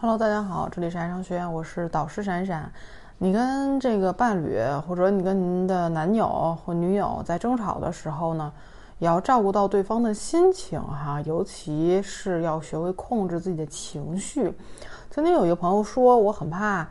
Hello，大家好，这里是爱商学院，我是导师闪闪。你跟这个伴侣，或者你跟您的男友或女友在争吵的时候呢，也要照顾到对方的心情哈，尤其是要学会控制自己的情绪。曾经有一个朋友说，我很怕，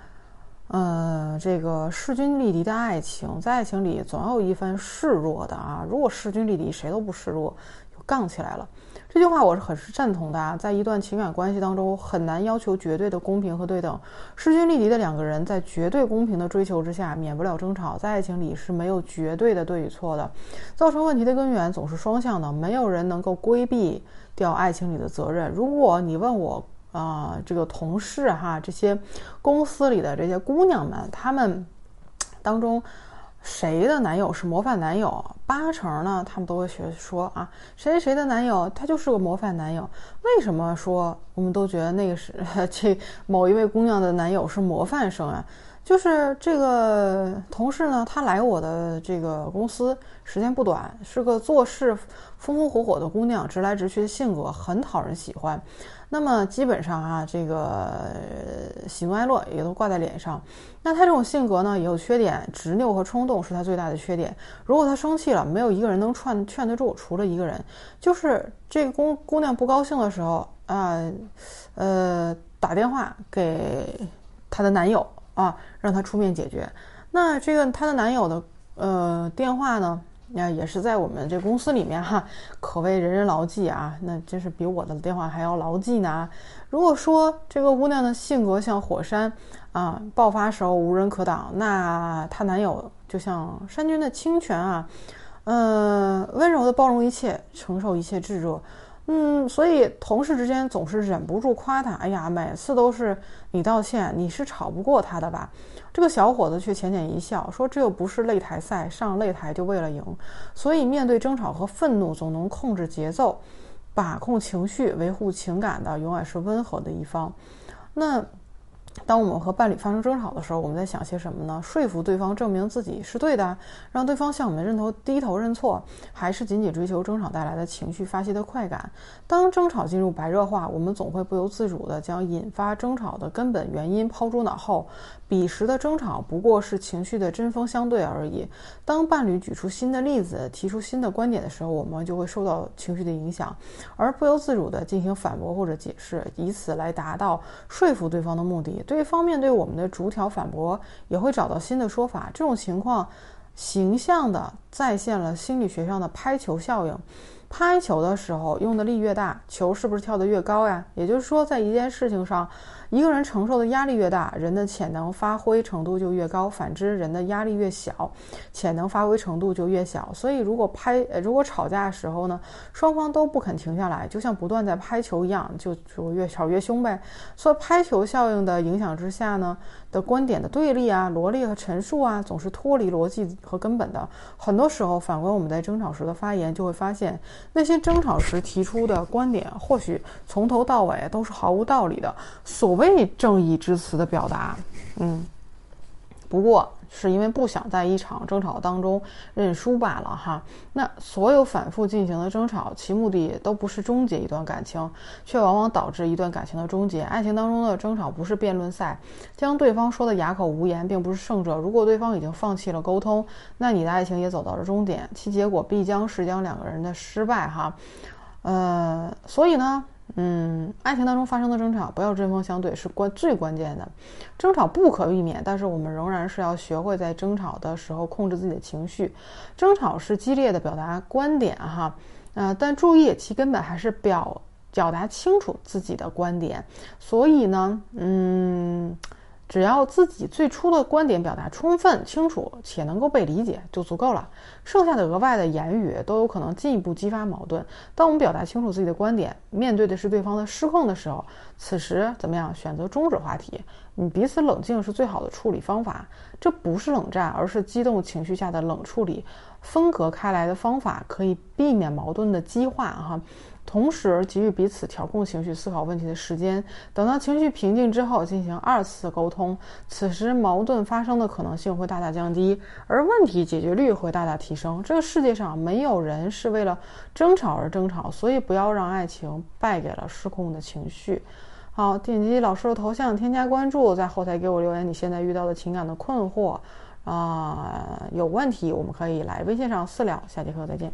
嗯，这个势均力敌的爱情，在爱情里总有一番示弱的啊。如果势均力敌，谁都不示弱，就杠起来了。这句话我是很是赞同的啊，在一段情感关系当中，很难要求绝对的公平和对等。势均力敌的两个人在绝对公平的追求之下，免不了争吵。在爱情里是没有绝对的对与错的，造成问题的根源总是双向的，没有人能够规避掉爱情里的责任。如果你问我啊，这个同事哈，这些公司里的这些姑娘们，她们当中。谁的男友是模范男友？八成呢，他们都会学说啊，谁谁的男友他就是个模范男友。为什么说我们都觉得那个是 这某一位姑娘的男友是模范生啊？就是这个同事呢，她来我的这个公司时间不短，是个做事风风火火的姑娘，直来直去的性格很讨人喜欢。那么基本上啊，这个喜怒哀乐也都挂在脸上。那他这种性格呢，也有缺点，执拗和冲动是他最大的缺点。如果他生气了，没有一个人能劝劝得住，除了一个人，就是这个姑姑娘不高兴的时候啊，呃，打电话给她的男友啊，让他出面解决。那这个她的男友的呃电话呢？那也是在我们这公司里面哈，可谓人人牢记啊。那真是比我的电话还要牢记呢。如果说这个姑娘的性格像火山啊，爆发时候无人可挡，那她男友就像山军的清泉啊，嗯，温柔的包容一切，承受一切炙热。嗯，所以同事之间总是忍不住夸他。哎呀，每次都是你道歉，你是吵不过他的吧？这个小伙子却浅浅一笑，说：“这又不是擂台赛，上擂台就为了赢。所以面对争吵和愤怒，总能控制节奏，把控情绪，维护情感的，永远是温和的一方。”那。当我们和伴侣发生争吵的时候，我们在想些什么呢？说服对方，证明自己是对的，让对方向我们认头、低头认错，还是仅仅追求争吵带来的情绪发泄的快感？当争吵进入白热化，我们总会不由自主地将引发争吵的根本原因抛诸脑后。彼时的争吵不过是情绪的针锋相对而已。当伴侣举出新的例子、提出新的观点的时候，我们就会受到情绪的影响，而不由自主地进行反驳或者解释，以此来达到说服对方的目的。对方面对我们的逐条反驳，也会找到新的说法。这种情况，形象的再现了心理学上的拍球效应。拍球的时候用的力越大，球是不是跳得越高呀？也就是说，在一件事情上。一个人承受的压力越大，人的潜能发挥程度就越高；反之，人的压力越小，潜能发挥程度就越小。所以，如果拍，如果吵架的时候呢，双方都不肯停下来，就像不断在拍球一样，就就越吵越凶呗。所以，拍球效应的影响之下呢，的观点的对立啊、罗列和陈述啊，总是脱离逻辑和根本的。很多时候，反观我们在争吵时的发言，就会发现那些争吵时提出的观点，或许从头到尾都是毫无道理的。所谓正义之词的表达，嗯，不过是因为不想在一场争吵当中认输罢了哈。那所有反复进行的争吵，其目的都不是终结一段感情，却往往导致一段感情的终结。爱情当中的争吵不是辩论赛，将对方说的哑口无言，并不是胜者。如果对方已经放弃了沟通，那你的爱情也走到了终点，其结果必将是将两个人的失败哈。呃，所以呢。嗯，爱情当中发生的争吵，不要针锋相对，是关最关键的。争吵不可避免，但是我们仍然是要学会在争吵的时候控制自己的情绪。争吵是激烈的表达观点，哈，呃，但注意其根本还是表表达清楚自己的观点。所以呢，嗯。只要自己最初的观点表达充分、清楚且能够被理解就足够了，剩下的额外的言语都有可能进一步激发矛盾。当我们表达清楚自己的观点，面对的是对方的失控的时候，此时怎么样？选择终止话题，你彼此冷静是最好的处理方法。这不是冷战，而是激动情绪下的冷处理。分隔开来的方法可以避免矛盾的激化，哈。同时给予彼此调控情绪、思考问题的时间，等到情绪平静之后进行二次沟通。此时矛盾发生的可能性会大大降低，而问题解决率会大大提升。这个世界上没有人是为了争吵而争吵，所以不要让爱情败给了失控的情绪。好，点击老师的头像，添加关注，在后台给我留言你现在遇到的情感的困惑啊，有问题我们可以来微信上私聊。下节课再见。